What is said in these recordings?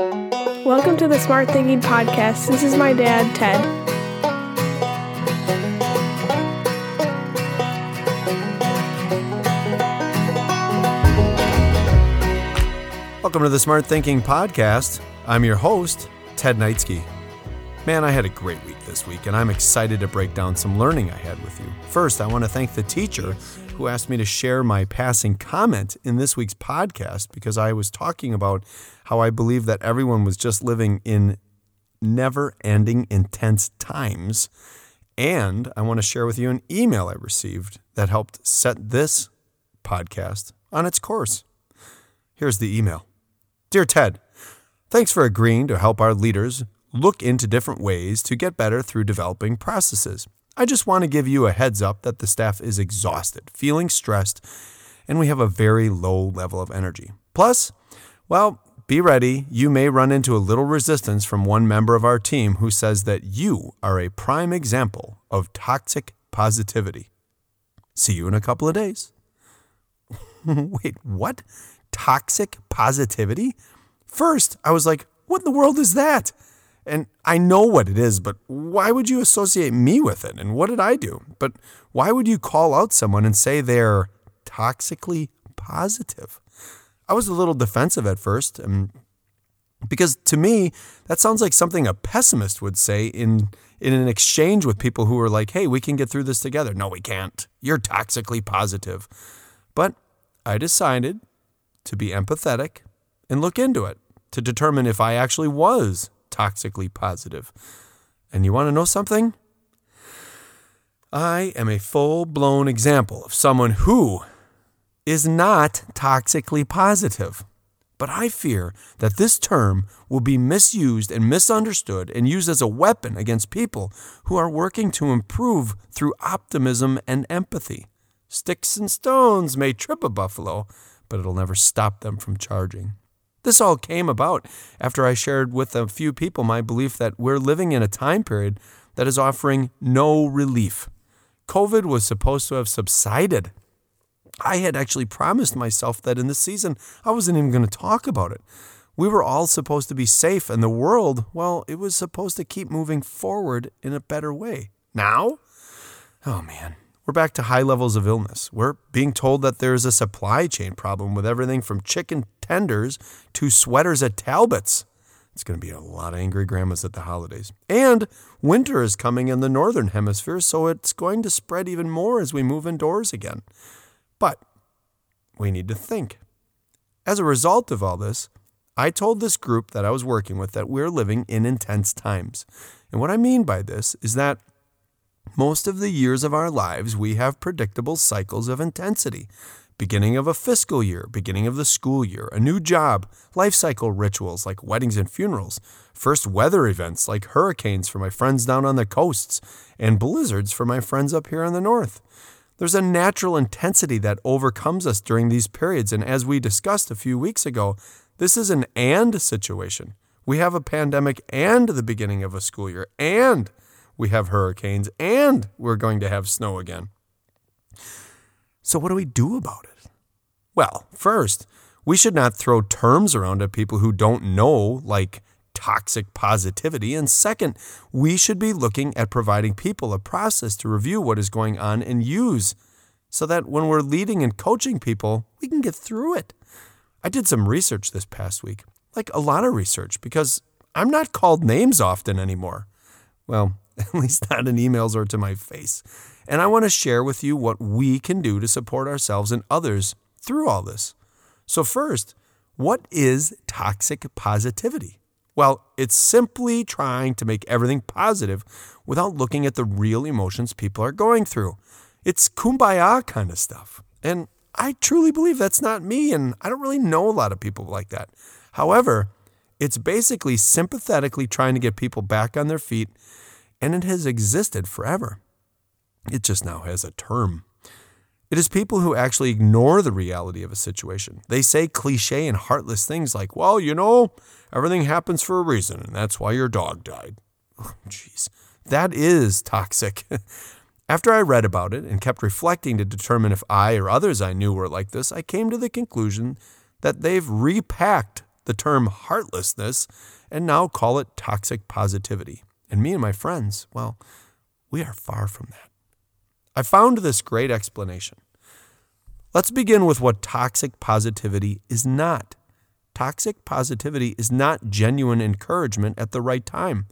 Welcome to the Smart Thinking Podcast. This is my dad, Ted. Welcome to the Smart Thinking Podcast. I'm your host, Ted Knightsky. Man, I had a great week this week, and I'm excited to break down some learning I had with you. First, I want to thank the teacher who asked me to share my passing comment in this week's podcast because I was talking about how I believe that everyone was just living in never ending intense times. And I want to share with you an email I received that helped set this podcast on its course. Here's the email Dear Ted, thanks for agreeing to help our leaders look into different ways to get better through developing processes. I just want to give you a heads up that the staff is exhausted, feeling stressed, and we have a very low level of energy. Plus, well, be ready, you may run into a little resistance from one member of our team who says that you are a prime example of toxic positivity. See you in a couple of days. Wait, what? toxic positivity? First, I was like, what in the world is that? And I know what it is, but why would you associate me with it? And what did I do? But why would you call out someone and say they're toxically positive? I was a little defensive at first, and because to me, that sounds like something a pessimist would say in in an exchange with people who are like, "Hey, we can get through this together." No, we can't. You're toxically positive. But I decided to be empathetic and look into it to determine if I actually was toxically positive. And you want to know something? I am a full blown example of someone who is not toxically positive. But I fear that this term will be misused and misunderstood and used as a weapon against people who are working to improve through optimism and empathy. Sticks and stones may trip a buffalo, but it'll never stop them from charging. This all came about after I shared with a few people my belief that we're living in a time period that is offering no relief. COVID was supposed to have subsided. I had actually promised myself that in this season I wasn't even going to talk about it. We were all supposed to be safe, and the world, well, it was supposed to keep moving forward in a better way. Now? Oh man, we're back to high levels of illness. We're being told that there's a supply chain problem with everything from chicken tenders to sweaters at Talbot's. It's going to be a lot of angry grandmas at the holidays. And winter is coming in the northern hemisphere, so it's going to spread even more as we move indoors again. But we need to think. As a result of all this, I told this group that I was working with that we're living in intense times. And what I mean by this is that most of the years of our lives, we have predictable cycles of intensity. Beginning of a fiscal year, beginning of the school year, a new job, life cycle rituals like weddings and funerals, first weather events like hurricanes for my friends down on the coasts, and blizzards for my friends up here in the north. There's a natural intensity that overcomes us during these periods, and as we discussed a few weeks ago, this is an and situation. We have a pandemic and the beginning of a school year, and we have hurricanes, and we're going to have snow again. So, what do we do about it? Well, first, we should not throw terms around at people who don't know, like toxic positivity. And second, we should be looking at providing people a process to review what is going on and use so that when we're leading and coaching people, we can get through it. I did some research this past week, like a lot of research, because I'm not called names often anymore. Well, at least not in emails or to my face. And I want to share with you what we can do to support ourselves and others through all this. So, first, what is toxic positivity? Well, it's simply trying to make everything positive without looking at the real emotions people are going through. It's kumbaya kind of stuff. And I truly believe that's not me, and I don't really know a lot of people like that. However, it's basically sympathetically trying to get people back on their feet and it has existed forever. It just now has a term. It is people who actually ignore the reality of a situation. They say cliche and heartless things like, well, you know, everything happens for a reason, and that's why your dog died. Oh, jeez, oh, that is toxic. After I read about it and kept reflecting to determine if I or others I knew were like this, I came to the conclusion that they've repacked the term heartlessness and now call it toxic positivity. And me and my friends, well, we are far from that. I found this great explanation. Let's begin with what toxic positivity is not. Toxic positivity is not genuine encouragement at the right time.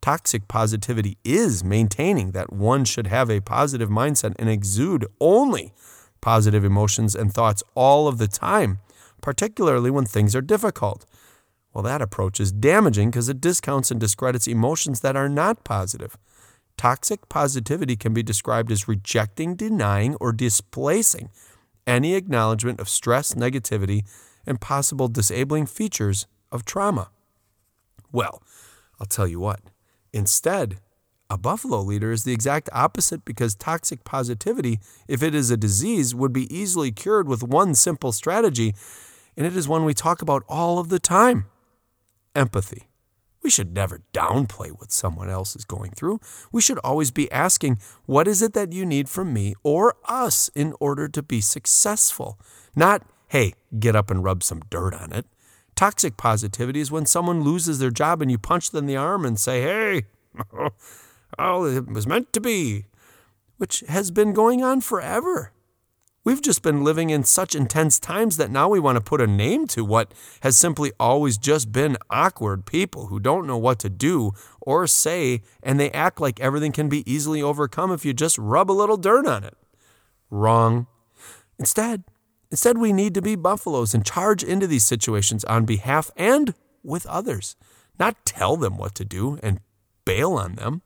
Toxic positivity is maintaining that one should have a positive mindset and exude only positive emotions and thoughts all of the time, particularly when things are difficult. Well, that approach is damaging because it discounts and discredits emotions that are not positive. Toxic positivity can be described as rejecting, denying, or displacing any acknowledgement of stress, negativity, and possible disabling features of trauma. Well, I'll tell you what, instead, a buffalo leader is the exact opposite because toxic positivity, if it is a disease, would be easily cured with one simple strategy, and it is one we talk about all of the time empathy. We should never downplay what someone else is going through. We should always be asking, What is it that you need from me or us in order to be successful? Not, Hey, get up and rub some dirt on it. Toxic positivity is when someone loses their job and you punch them in the arm and say, Hey, oh, it was meant to be, which has been going on forever. We've just been living in such intense times that now we want to put a name to what has simply always just been awkward people who don't know what to do or say, and they act like everything can be easily overcome if you just rub a little dirt on it. Wrong. Instead, instead we need to be buffaloes and charge into these situations on behalf and with others, not tell them what to do and bail on them,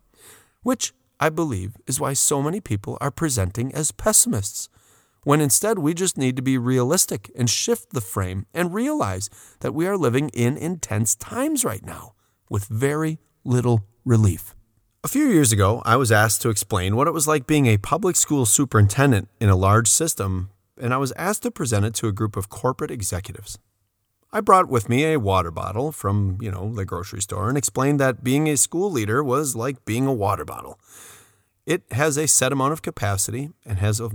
which I believe is why so many people are presenting as pessimists when instead we just need to be realistic and shift the frame and realize that we are living in intense times right now with very little relief. A few years ago, I was asked to explain what it was like being a public school superintendent in a large system, and I was asked to present it to a group of corporate executives. I brought with me a water bottle from, you know, the grocery store and explained that being a school leader was like being a water bottle. It has a set amount of capacity and has a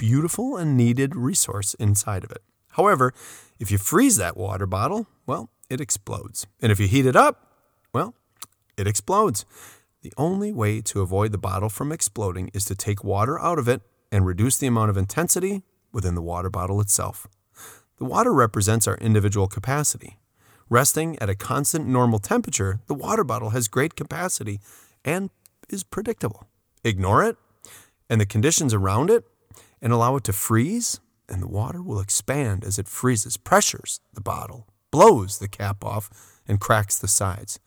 beautiful and needed resource inside of it. However, if you freeze that water bottle, well, it explodes. And if you heat it up, well, it explodes. The only way to avoid the bottle from exploding is to take water out of it and reduce the amount of intensity within the water bottle itself. The water represents our individual capacity. Resting at a constant normal temperature, the water bottle has great capacity and is predictable. Ignore it, and the conditions around it and allow it to freeze, and the water will expand as it freezes, pressures the bottle, blows the cap off, and cracks the sides.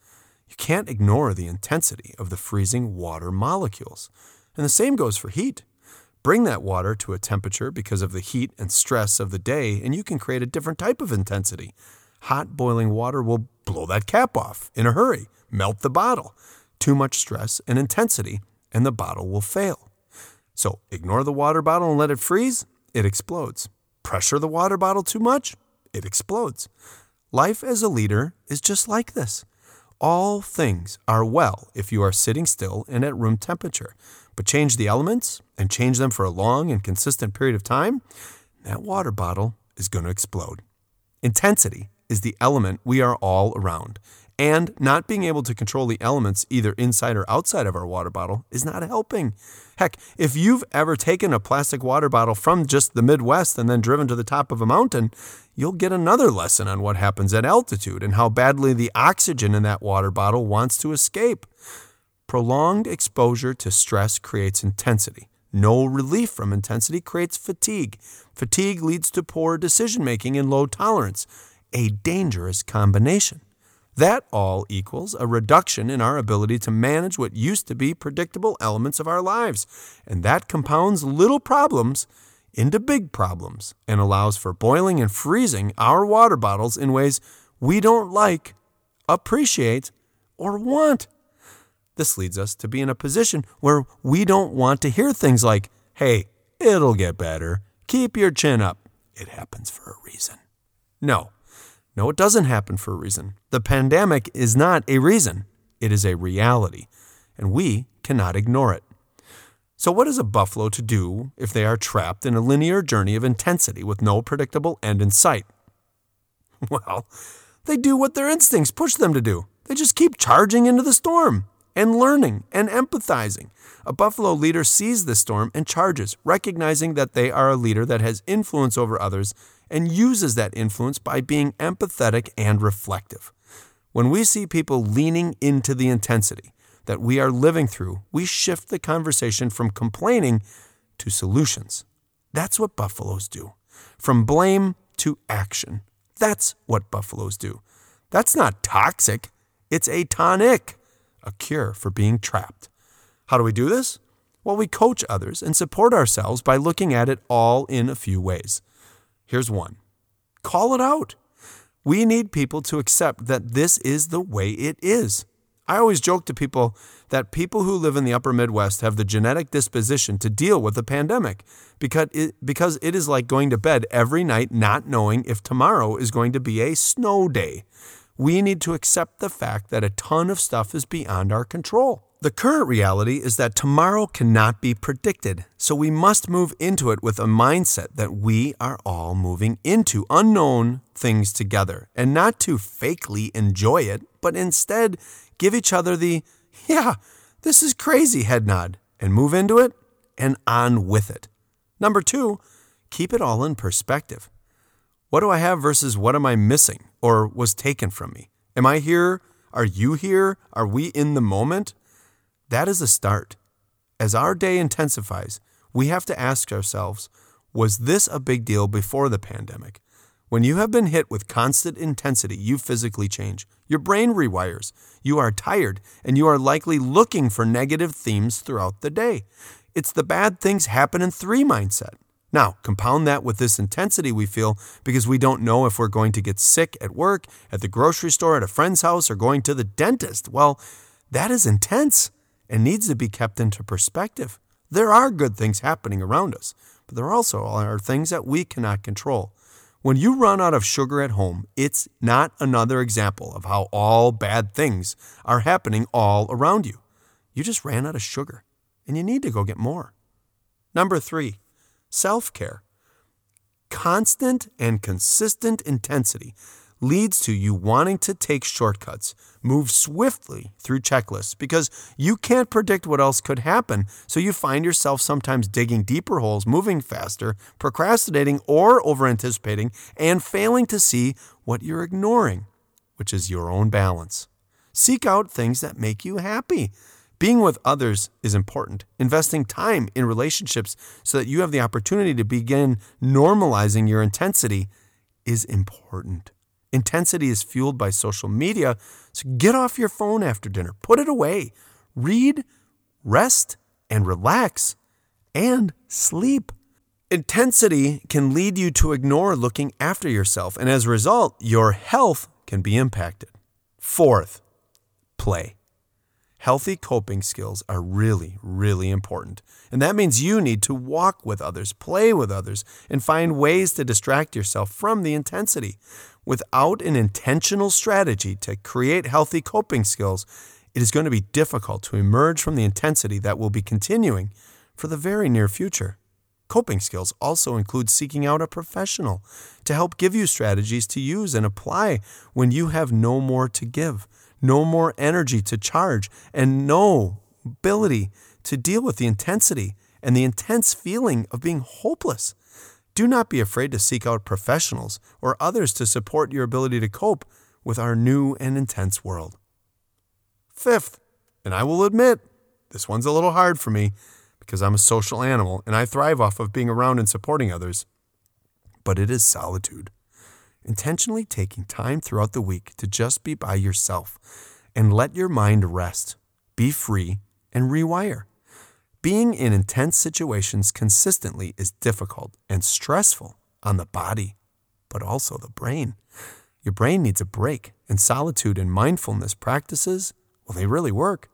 You can't ignore the intensity of the freezing water molecules. And the same goes for heat. Bring that water to a temperature because of the heat and stress of the day, and you can create a different type of intensity. Hot boiling water will blow that cap off in a hurry, melt the bottle. Too much stress and intensity, and the bottle will fail. So ignore the water bottle and let it freeze, it explodes. Pressure the water bottle too much, it explodes. Life as a leader is just like this. All things are well if you are sitting still and at room temperature, but change the elements and change them for a long and consistent period of time, that water bottle is going to explode. Intensity is the element we are all around, and not being able to control the elements either inside or outside of our water bottle is not helping. Heck, if you've ever taken a plastic water bottle from just the Midwest and then driven to the top of a mountain, you'll get another lesson on what happens at altitude and how badly the oxygen in that water bottle wants to escape. Prolonged exposure to stress creates intensity. No relief from intensity creates fatigue. Fatigue leads to poor decision making and low tolerance, a dangerous combination. That all equals a reduction in our ability to manage what used to be predictable elements of our lives. And that compounds little problems into big problems and allows for boiling and freezing our water bottles in ways we don't like, appreciate, or want. This leads us to be in a position where we don't want to hear things like, hey, it'll get better. Keep your chin up. It happens for a reason. No, no, it doesn't happen for a reason. The pandemic is not a reason, it is a reality, and we cannot ignore it. So, what is a buffalo to do if they are trapped in a linear journey of intensity with no predictable end in sight? Well, They do what their instincts push them to do. They just keep charging into the storm and learning and empathizing. A buffalo leader sees the storm and charges, recognizing that they are a leader that has influence over others and uses that influence by being empathetic and reflective. When we see people leaning into the intensity that we are living through, we shift the conversation from complaining to solutions. That's what buffaloes do. From blame to action. That's what buffaloes do. That's not toxic, it's a tonic, a cure for being trapped. How do we do this? Well, we coach others and support ourselves by looking at it all in a few ways. Here's one call it out. We need people to accept that this is the way it is. I always joke to people that people who live in the upper Midwest have the genetic disposition to deal with the pandemic because it, because it is like going to bed every night not knowing if tomorrow is going to be a snow day. We need to accept the fact that a ton of stuff is beyond our control. The current reality is that tomorrow cannot be predicted, so we must move into it with a mindset that we are all moving into unknown things together and not to fakely enjoy it, but instead give each other the, yeah, this is crazy head nod and move into it and on with it. Number two, keep it all in perspective. What do I have versus what am I missing or was taken from me? Am I here? Are you here? Are we in the moment? That is a start. As our day intensifies, we have to ask ourselves was this a big deal before the pandemic? When you have been hit with constant intensity, you physically change. Your brain rewires. You are tired, and you are likely looking for negative themes throughout the day. It's the bad things happen in three mindset. Now, compound that with this intensity we feel because we don't know if we're going to get sick at work, at the grocery store, at a friend's house, or going to the dentist. Well, that is intense and needs to be kept into perspective. There are good things happening around us, but there also are things that we cannot control. When you run out of sugar at home, it's not another example of how all bad things are happening all around you. You just ran out of sugar and you need to go get more. Number three, self care. Constant and consistent intensity leads to you wanting to take shortcuts, move swiftly through checklists because you can't predict what else could happen. So you find yourself sometimes digging deeper holes, moving faster, procrastinating or over anticipating, and failing to see what you're ignoring, which is your own balance. Seek out things that make you happy. Being with others is important. Investing time in relationships so that you have the opportunity to begin normalizing your intensity is important. Intensity is fueled by social media, so get off your phone after dinner, put it away, read, rest, and relax, and sleep. Intensity can lead you to ignore looking after yourself, and as a result, your health can be impacted. Fourth, play. Healthy coping skills are really, really important. And that means you need to walk with others, play with others, and find ways to distract yourself from the intensity. Without an intentional strategy to create healthy coping skills, it is going to be difficult to emerge from the intensity that will be continuing for the very near future. Coping skills also include seeking out a professional to help give you strategies to use and apply when you have no more to give, no more energy to charge, and no ability to deal with the intensity and the intense feeling of being hopeless. Do not be afraid to seek out professionals or others to support your ability to cope with our new and intense world. Fifth, and I will admit, this one's a little hard for me because I'm a social animal and I thrive off of being around and supporting others, but it is solitude. Intentionally taking time throughout the week to just be by yourself and let your mind rest, be free, and rewire. Being in intense situations consistently is difficult and stressful on the body, but also the brain. Your brain needs a break, and solitude and mindfulness practices, well, they really work.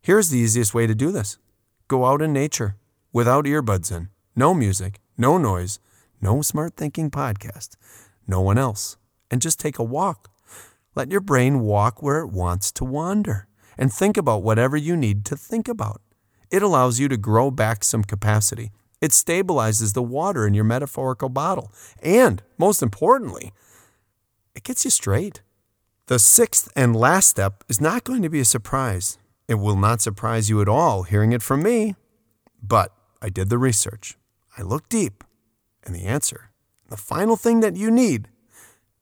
Here's the easiest way to do this go out in nature without earbuds in, no music, no noise, no smart thinking podcast, no one else, and just take a walk. Let your brain walk where it wants to wander and think about whatever you need to think about. It allows you to grow back some capacity. It stabilizes the water in your metaphorical bottle. And most importantly, it gets you straight. The sixth and last step is not going to be a surprise. It will not surprise you at all hearing it from me. But I did the research. I looked deep. And the answer, the final thing that you need,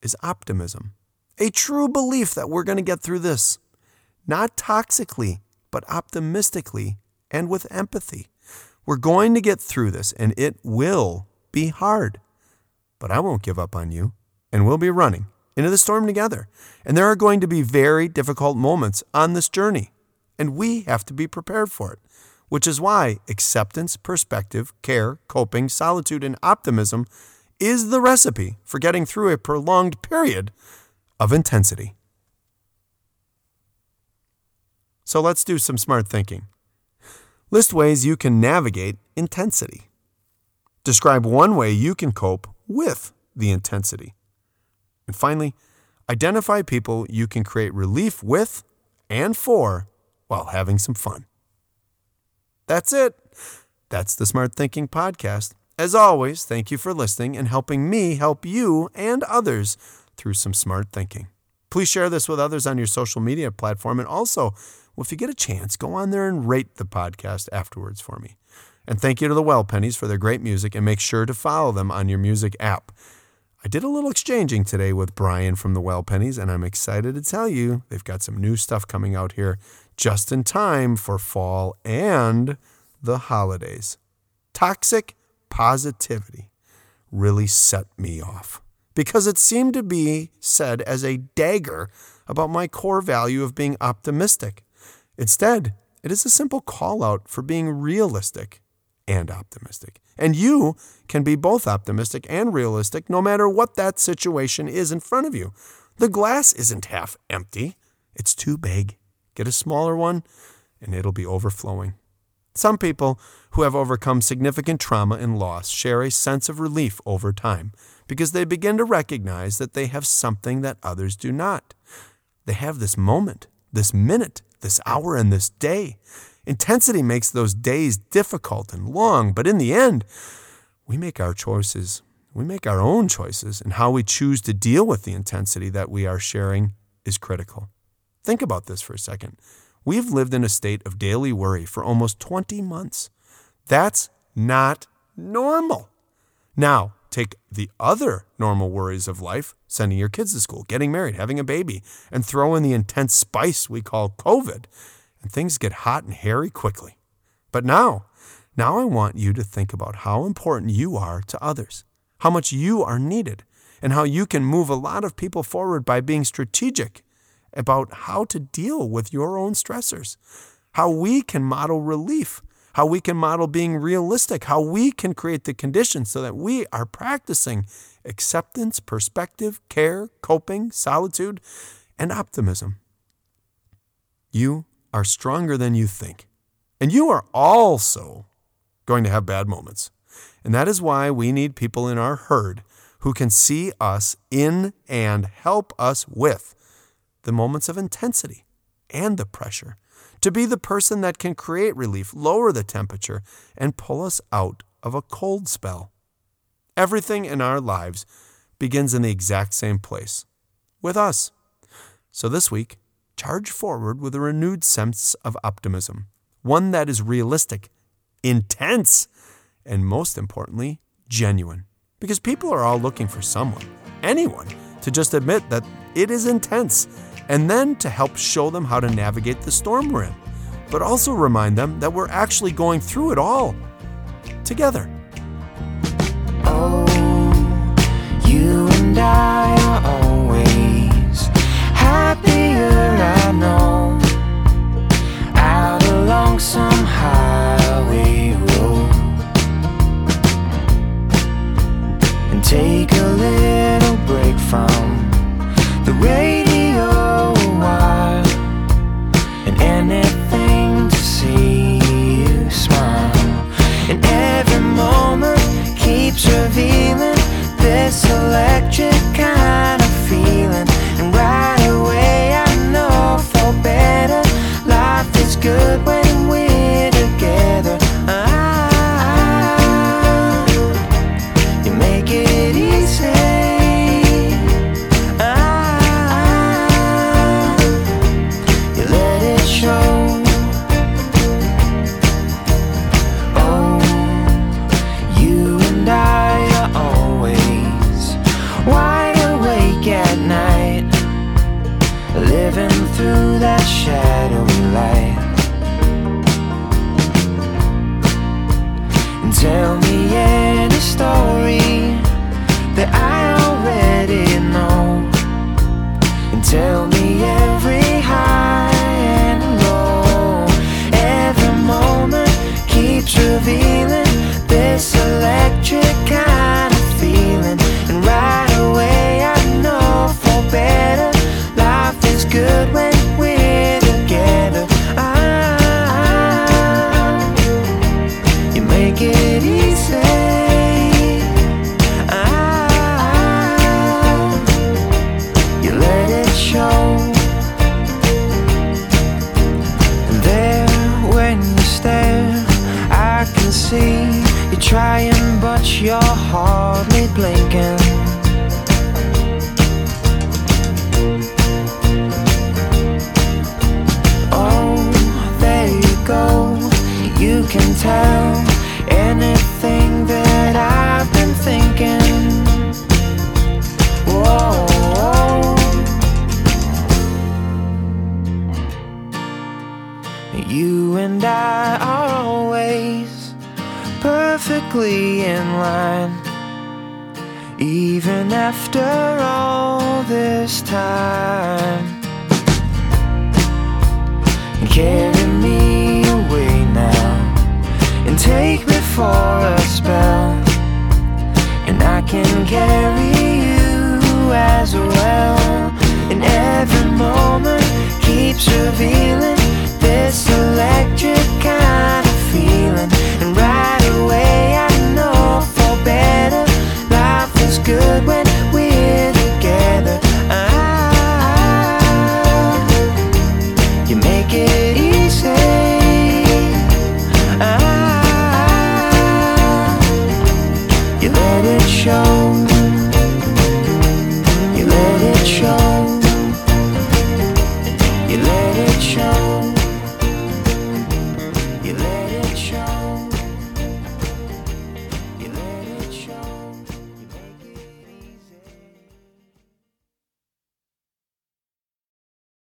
is optimism. A true belief that we're going to get through this. Not toxically, but optimistically and with empathy. We're going to get through this, and it will be hard. But I won't give up on you, and we'll be running into the storm together. And there are going to be very difficult moments on this journey, and we have to be prepared for it, which is why acceptance, perspective, care, coping, solitude, and optimism is the recipe for getting through a prolonged period of intensity. So let's do some smart thinking. List ways you can navigate intensity. Describe one way you can cope with the intensity. And finally, identify people you can create relief with and for while having some fun. That's it. That's the Smart Thinking Podcast. As always, thank you for listening and helping me help you and others through some smart thinking. Please share this with others on your social media platform. And also, well, if you get a chance, go on there and rate the podcast afterwards for me. And thank you to the Well Pennies for their great music, and make sure to follow them on your music app. I did a little exchanging today with Brian from the Well Pennies, and I'm excited to tell you they've got some new stuff coming out here just in time for fall and the holidays. Toxic positivity really set me off because it seemed to be said as a dagger about my core value of being optimistic. Instead, it is a simple call out for being realistic and optimistic. And you can be both optimistic and realistic no matter what that situation is in front of you. The glass isn't half empty, it's too big. Get a smaller one, and it'll be overflowing. Some people who have overcome significant trauma and loss share a sense of relief over time because they begin to recognize that they have something that others do not. They have this moment, this minute, this hour, and this day. Intensity makes those days difficult and long, but in the end, we make our choices. We make our own choices, and how we choose to deal with the intensity that we are sharing is critical. Think about this for a second. We've lived in a state of daily worry for almost 20 months. That's not normal. Now, take the other normal worries of life sending your kids to school, getting married, having a baby, and throw in the intense spice we call COVID and things get hot and hairy quickly. But now, now I want you to think about how important you are to others, how much you are needed, and how you can move a lot of people forward by being strategic about how to deal with your own stressors, how we can model relief, how we can model being realistic, how we can create the conditions so that we are practicing acceptance, perspective, care, coping, solitude, and optimism. You are stronger than you think. And you are also going to have bad moments. And that is why we need people in our herd who can see us in and help us with the moments of intensity and the pressure, to be the person that can create relief, lower the temperature, and pull us out of a cold spell. Everything in our lives begins in the exact same place with us. So this week, charge forward with a renewed sense of optimism, one that is realistic, intense, and most importantly, genuine. Because people are all looking for someone, anyone, to just admit that it is intense and then to help show them how to navigate the storm we're in, but also remind them that we're actually going through it all together. Oh, you and I electric anything that I've been thinking. Whoa. You and I are always perfectly in line. Even after all this time, carry me. for a spell, and I can carry you as well. And every moment keeps revealing this.